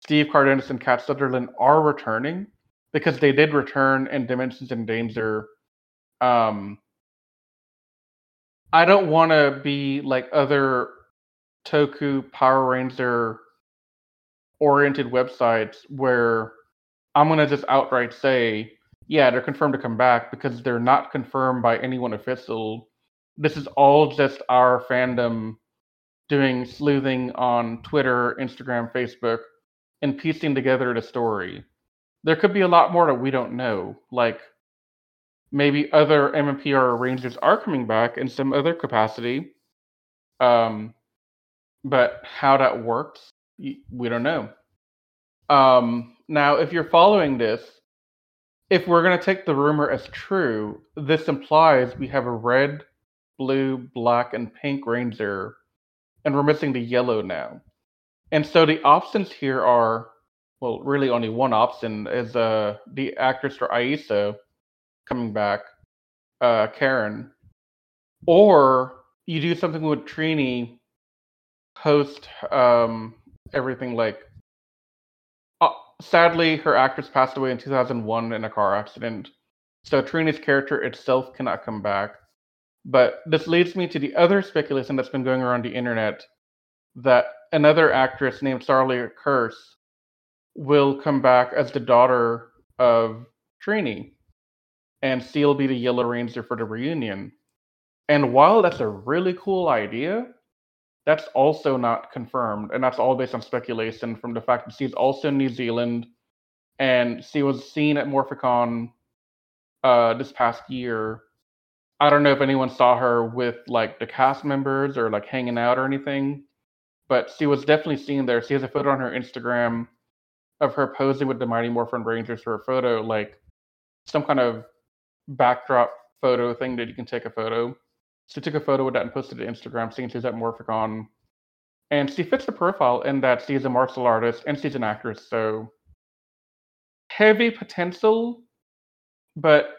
Steve Cardenas and Kat Sutherland are returning because they did return in Dimensions in Danger. Um, I don't want to be like other Toku Power Ranger oriented websites where I'm going to just outright say, yeah, they're confirmed to come back because they're not confirmed by anyone official. This is all just our fandom doing sleuthing on Twitter, Instagram, Facebook, and piecing together the story. There could be a lot more that we don't know. Like maybe other MMPR Rangers are coming back in some other capacity. Um, but how that works, we don't know. Um, now, if you're following this, if we're going to take the rumor as true, this implies we have a red, blue, black, and pink ranger, and we're missing the yellow now. And so the options here are, well, really only one option is uh, the actress for Aisha coming back, uh, Karen, or you do something with Trini post um, everything like. Uh, sadly, her actress passed away in 2001 in a car accident, so Trini's character itself cannot come back. But this leads me to the other speculation that's been going around the internet that another actress named Charlie Kersh will come back as the daughter of Trini and still be the Yellow Ranger for the reunion. And while that's a really cool idea, that's also not confirmed, and that's all based on speculation from the fact that she's also in New Zealand, and she was seen at Morphicon uh, this past year. I don't know if anyone saw her with like the cast members or like hanging out or anything, but she was definitely seen there. She has a photo on her Instagram of her posing with the Mighty Morphin Rangers for a photo, like some kind of backdrop photo thing that you can take a photo. She took a photo with that and posted it to Instagram saying she's at Morphicon. And she fits the profile in that she's a martial artist and she's an actress, so heavy potential, but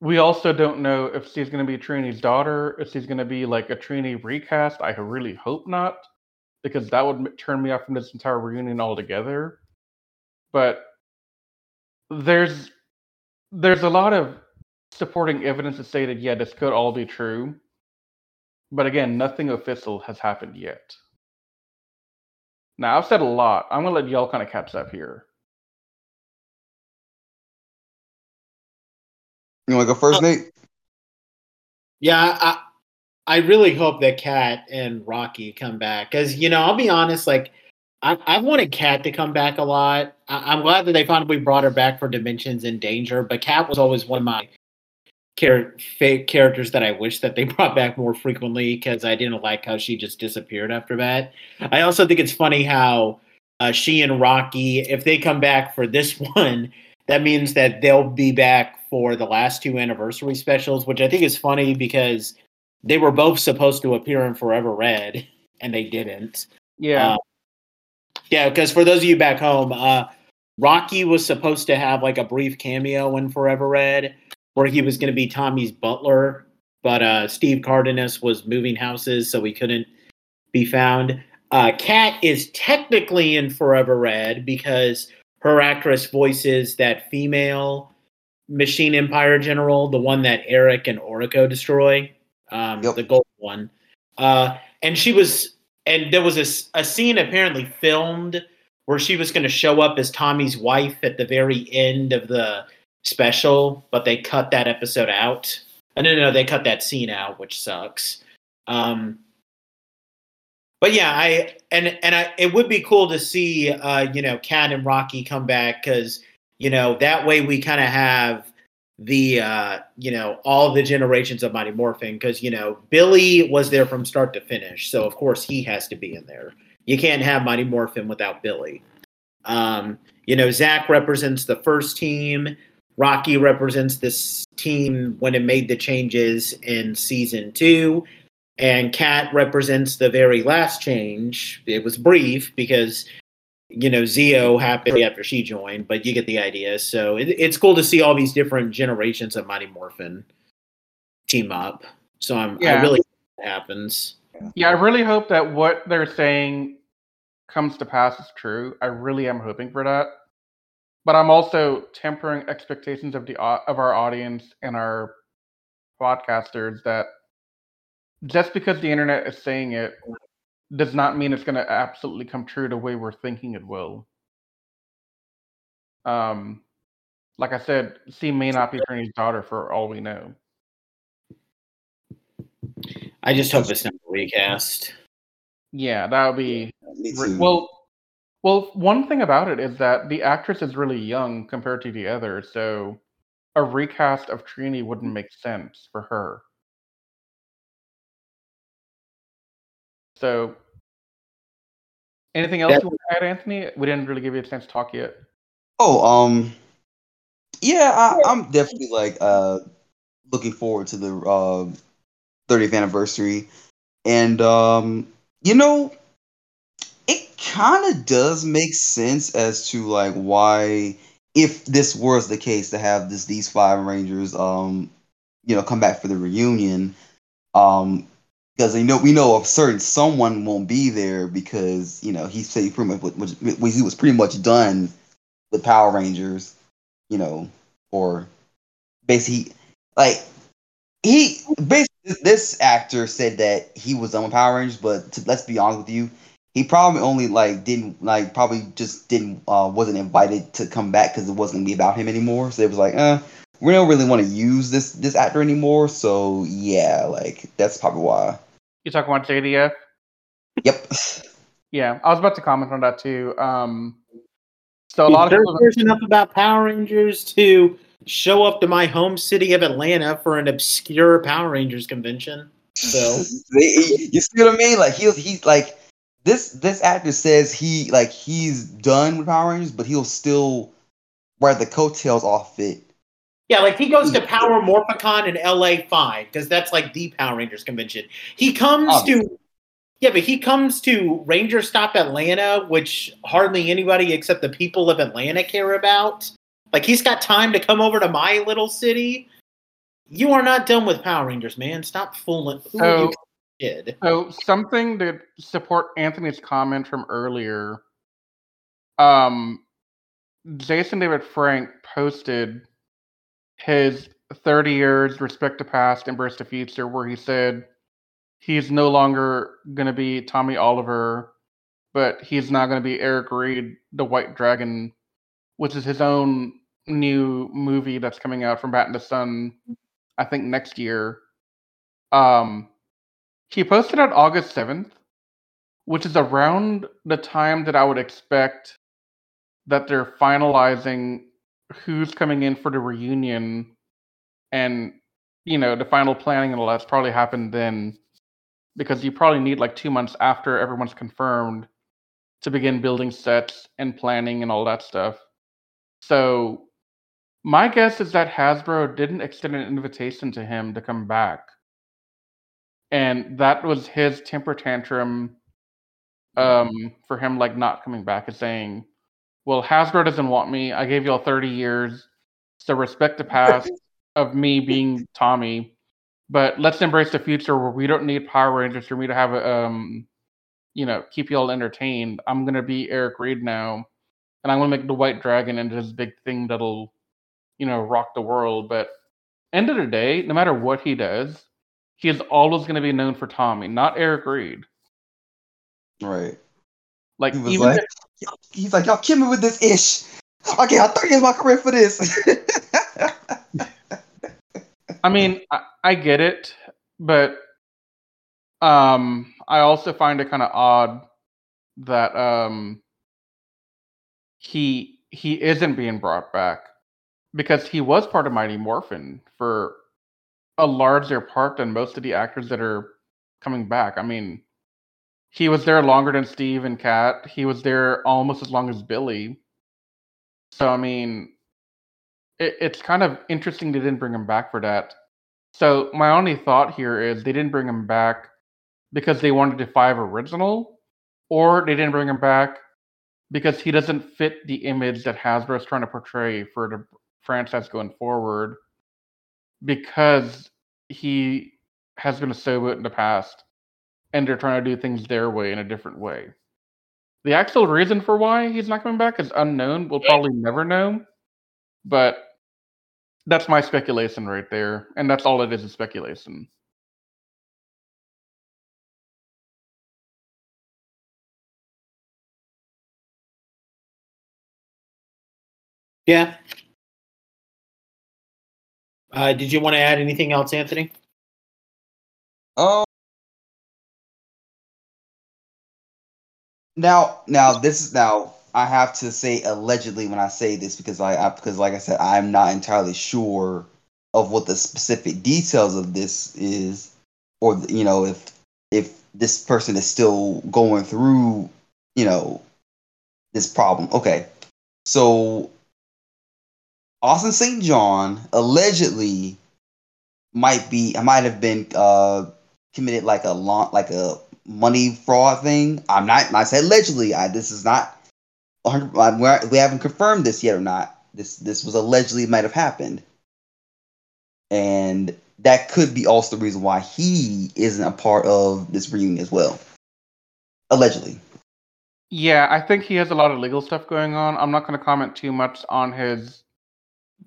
we also don't know if she's going to be Trini's daughter, if she's going to be like a Trini recast. I really hope not, because that would turn me off from this entire reunion altogether. But there's there's a lot of supporting evidence to say that yeah, this could all be true. But again, nothing official has happened yet. Now I've said a lot. I'm gonna let y'all kind of catch up here. You want to go first, uh, Nate? Yeah, I I really hope that Kat and Rocky come back because you know I'll be honest, like I, I've wanted Kat to come back a lot. I, am glad that they finally brought her back for Dimensions in Danger, but Kat was always one of my char- fake characters that I wish that they brought back more frequently because I didn't like how she just disappeared after that. I also think it's funny how uh, she and Rocky, if they come back for this one, that means that they'll be back for the last two anniversary specials, which I think is funny because they were both supposed to appear in Forever Red and they didn't. Yeah. Uh, yeah, because for those of you back home, uh, Rocky was supposed to have like a brief cameo in Forever Red, where he was going to be Tommy's butler, but uh, Steve Cardenas was moving houses, so he couldn't be found. Uh, Kat is technically in Forever Red because her actress voices that female Machine Empire general, the one that Eric and Orico destroy, um, yep. the gold one. Uh, and she was and there was a, a scene apparently filmed where she was going to show up as Tommy's wife at the very end of the special, but they cut that episode out. Uh, no, no, no, they cut that scene out, which sucks. Um, but yeah, I and and I, it would be cool to see, uh, you know, Kat and Rocky come back because you know that way we kind of have the uh, you know all the generations of Mighty Morphin because you know Billy was there from start to finish, so of course he has to be in there. You can't have Mighty Morphin without Billy. Um, you know, Zack represents the first team. Rocky represents this team when it made the changes in season two. And Kat represents the very last change. It was brief because, you know, Zeo happened after she joined, but you get the idea. So it, it's cool to see all these different generations of Mighty Morphin team up. So I'm I really happens. Yeah, I really hope that what they're saying comes to pass is true. I really am hoping for that. But I'm also tempering expectations of the of our audience and our podcasters that just because the internet is saying it does not mean it's going to absolutely come true the way we're thinking it will. Um, like I said, C may not be Trinity daughter for all we know. I just hope it's not a recast. Yeah, that would be Well, well, one thing about it is that the actress is really young compared to the other, so a recast of Trini wouldn't make sense for her. So, anything else That- you want to add, Anthony? We didn't really give you a chance to talk yet. Oh, um, yeah, I, I'm definitely like uh looking forward to the uh 30th anniversary, and um, you know, it kind of does make sense as to like why, if this was the case, to have this these five Rangers, um, you know, come back for the reunion, um. Because you know we know a certain someone won't be there because you know he said he pretty much he was pretty much done with Power Rangers, you know, or basically like he basically this actor said that he was done with Power Rangers, but to, let's be honest with you, he probably only like didn't like probably just didn't uh wasn't invited to come back because it wasn't gonna be about him anymore. So it was like, uh, we don't really want to use this this actor anymore. So yeah, like that's probably why. You talking about JDF? Yep. Yeah, I was about to comment on that too. Um, so a lot of They're people, serious enough about Power Rangers to show up to my home city of Atlanta for an obscure Power Rangers convention. So you see what I mean? Like he'll he's like this this actor says he like he's done with Power Rangers, but he'll still ride the coattails off it. Yeah, like he goes to Power Morphicon in LA, fine, because that's like the Power Rangers convention. He comes Obviously. to yeah, but he comes to Ranger Stop Atlanta, which hardly anybody except the people of Atlanta care about. Like he's got time to come over to my little city. You are not done with Power Rangers, man. Stop fooling. Who So- kid? So something to support Anthony's comment from earlier. Um, Jason David Frank posted his 30 years respect to past, embrace the future, where he said he's no longer going to be Tommy Oliver, but he's not going to be Eric Reed, the White Dragon, which is his own new movie that's coming out from Bat in the Sun, I think next year. Um, he posted on August 7th, which is around the time that I would expect that they're finalizing who's coming in for the reunion and you know the final planning and all that's probably happened then because you probably need like two months after everyone's confirmed to begin building sets and planning and all that stuff. So my guess is that hasbro didn't extend an invitation to him to come back. And that was his temper tantrum um for him like not coming back and saying well hasbro doesn't want me. I gave y'all 30 years. So respect the past of me being tommy. But let's embrace the future where we don't need power rangers for me to have a um you know keep y'all entertained. I'm gonna be eric reed now and i'm gonna make the white dragon into this big thing that'll you know rock the world. But end of the day no matter what he does he is always going to be known for tommy not eric reed. Right. like even like, he's like, y'all kill me with this ish. Okay, I'll 30 years my career for this. I mean, I, I get it, but um, I also find it kind of odd that um, he he isn't being brought back because he was part of Mighty Morphin for a larger part than most of the actors that are coming back. I mean, he was there longer than Steve and Kat. He was there almost as long as Billy. So I mean, it, it's kind of interesting they didn't bring him back for that. So my only thought here is they didn't bring him back because they wanted the five original, or they didn't bring him back because he doesn't fit the image that Hasbro is trying to portray for the franchise going forward. Because he has been a Sobot in the past, and they're trying to do things their way in a different way. The actual reason for why he's not coming back is unknown. We'll probably never know, but that's my speculation right there, and that's all it is is speculation. Yeah. Uh, did you want to add anything else, Anthony? Um. Now, now this is now. I have to say allegedly when I say this because I, I because like I said, I'm not entirely sure of what the specific details of this is, or you know if if this person is still going through you know this problem. Okay, so Austin St. John allegedly might be I might have been uh committed like a long like a money fraud thing. I'm not I said allegedly. I this is not 100 we haven't confirmed this yet or not. This this was allegedly might have happened. And that could be also the reason why he isn't a part of this reunion as well. Allegedly. Yeah, I think he has a lot of legal stuff going on. I'm not going to comment too much on his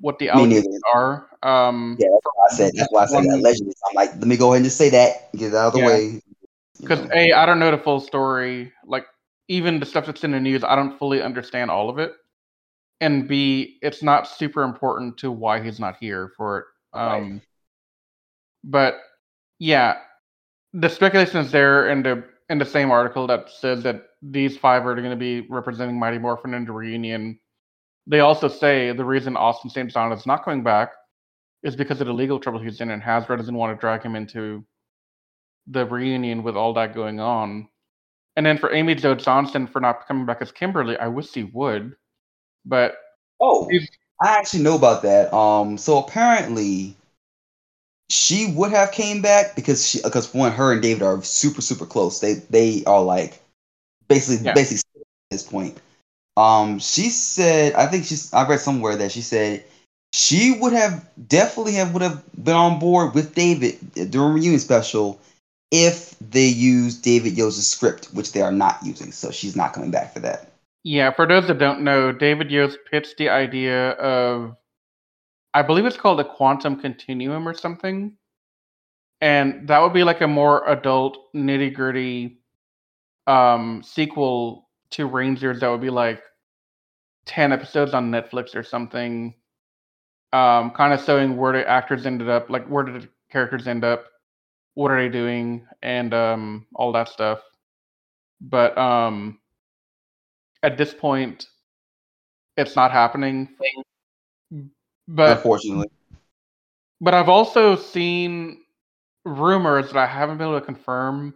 what the allegations are. Um, yeah, that's why I said. That's why I said allegedly. I'm like, let me go ahead and just say that, get it out of the yeah. way. Because a, I don't know the full story. Like even the stuff that's in the news, I don't fully understand all of it. And B, it's not super important to why he's not here for it. Um, right. But yeah, the speculation is there in the in the same article that says that these five are going to be representing Mighty Morphin in the reunion they also say the reason Austin St. John is not coming back is because of the legal trouble he's in, and Hasbro doesn't want to drag him into the reunion with all that going on. And then for Amy Jo Johnson for not coming back as Kimberly, I wish she would, but oh, I actually know about that. Um, so apparently she would have came back because she because one her and David are super super close. They they are like basically yeah. basically at this point. Um, she said, I think she's. I read somewhere that she said she would have definitely have would have been on board with David during reunion special if they use David Yost's script, which they are not using. So she's not coming back for that. Yeah, for those that don't know, David Yost pitched the idea of, I believe it's called a quantum continuum or something, and that would be like a more adult, nitty gritty um, sequel to Rangers that would be like 10 episodes on Netflix or something. Um, kind of showing where the actors ended up, like where did the characters end up, what are they doing, and um, all that stuff. But um, at this point, it's not happening. But unfortunately, but I've also seen rumors that I haven't been able to confirm,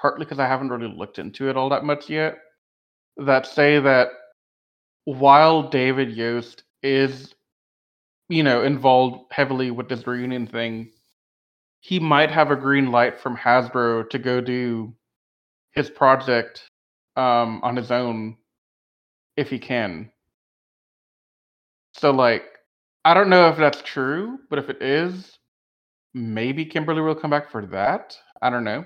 partly because I haven't really looked into it all that much yet that say that while David Yost is, you know, involved heavily with this reunion thing, he might have a green light from Hasbro to go do his project um, on his own if he can. So, like, I don't know if that's true, but if it is, maybe Kimberly will come back for that. I don't know.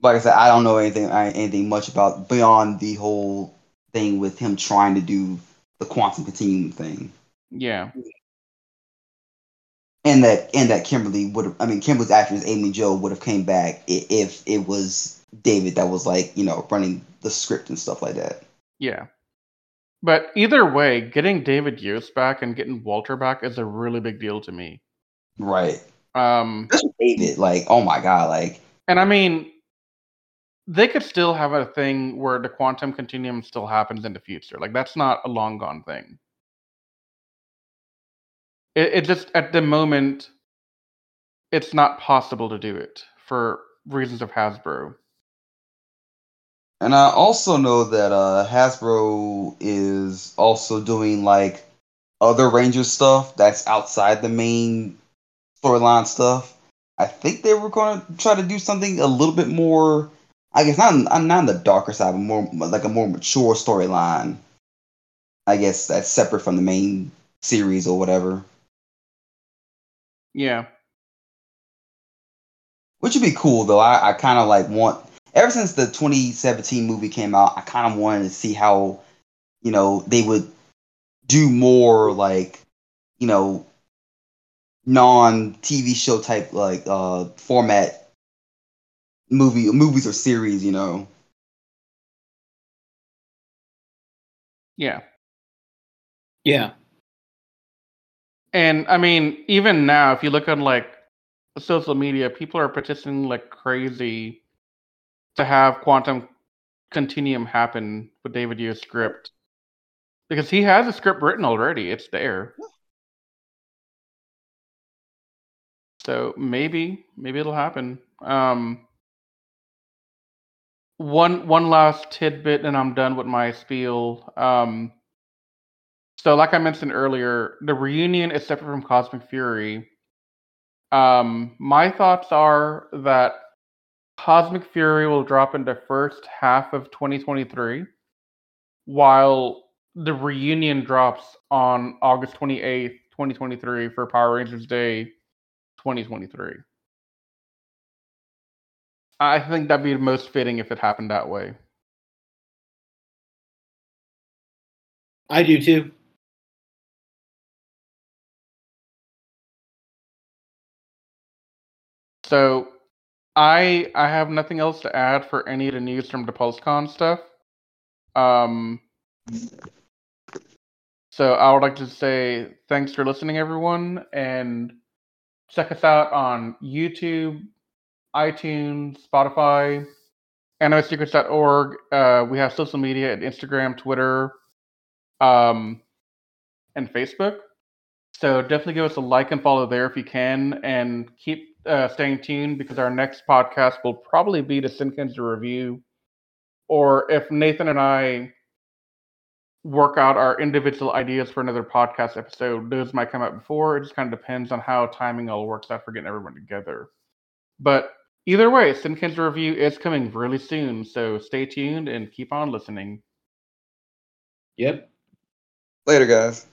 Like I said, I don't know anything anything much about beyond the whole thing with him trying to do the quantum continuum thing. Yeah. And that and that Kimberly would have I mean Kimberly's actress Amy Jo would have came back if it was David that was like, you know, running the script and stuff like that. Yeah. But either way, getting David Yost back and getting Walter back is a really big deal to me. Right. Um David, like, oh my god, like And I mean, they could still have a thing where the quantum continuum still happens in the future. Like that's not a long gone thing. It, it just at the moment, it's not possible to do it for reasons of Hasbro. And I also know that uh, Hasbro is also doing like other Ranger stuff that's outside the main storyline stuff. I think they were going to try to do something a little bit more. I guess not not on the darker side, but more like a more mature storyline. I guess that's separate from the main series or whatever. Yeah. Which would be cool though. I, I kind of like want ever since the 2017 movie came out, I kind of wanted to see how you know they would do more like you know non TV show type like uh format movie movies or series, you know. Yeah. Yeah. And I mean, even now, if you look on like social media, people are petitioning like crazy to have Quantum Continuum happen with David Yu's script because he has a script written already. It's there. So maybe, maybe it'll happen. Um, one one last tidbit, and I'm done with my spiel. Um, so, like I mentioned earlier, the reunion is separate from Cosmic Fury. Um, my thoughts are that Cosmic Fury will drop in the first half of 2023, while the reunion drops on August 28th, 2023 for Power Rangers Day 2023. I think that'd be the most fitting if it happened that way. I do too. So I I have nothing else to add for any of the news from the PulseCon stuff. Um so I would like to say thanks for listening everyone and check us out on YouTube, iTunes, Spotify, animesecrets.org. Uh, we have social media at Instagram, Twitter, um, and Facebook. So definitely give us a like and follow there if you can, and keep uh, staying tuned because our next podcast will probably be the Sinkins review, or if Nathan and I work out our individual ideas for another podcast episode, those might come out before. It just kind of depends on how timing all works out for getting everyone together. But either way, Sinkins review is coming really soon, so stay tuned and keep on listening. Yep. Later, guys.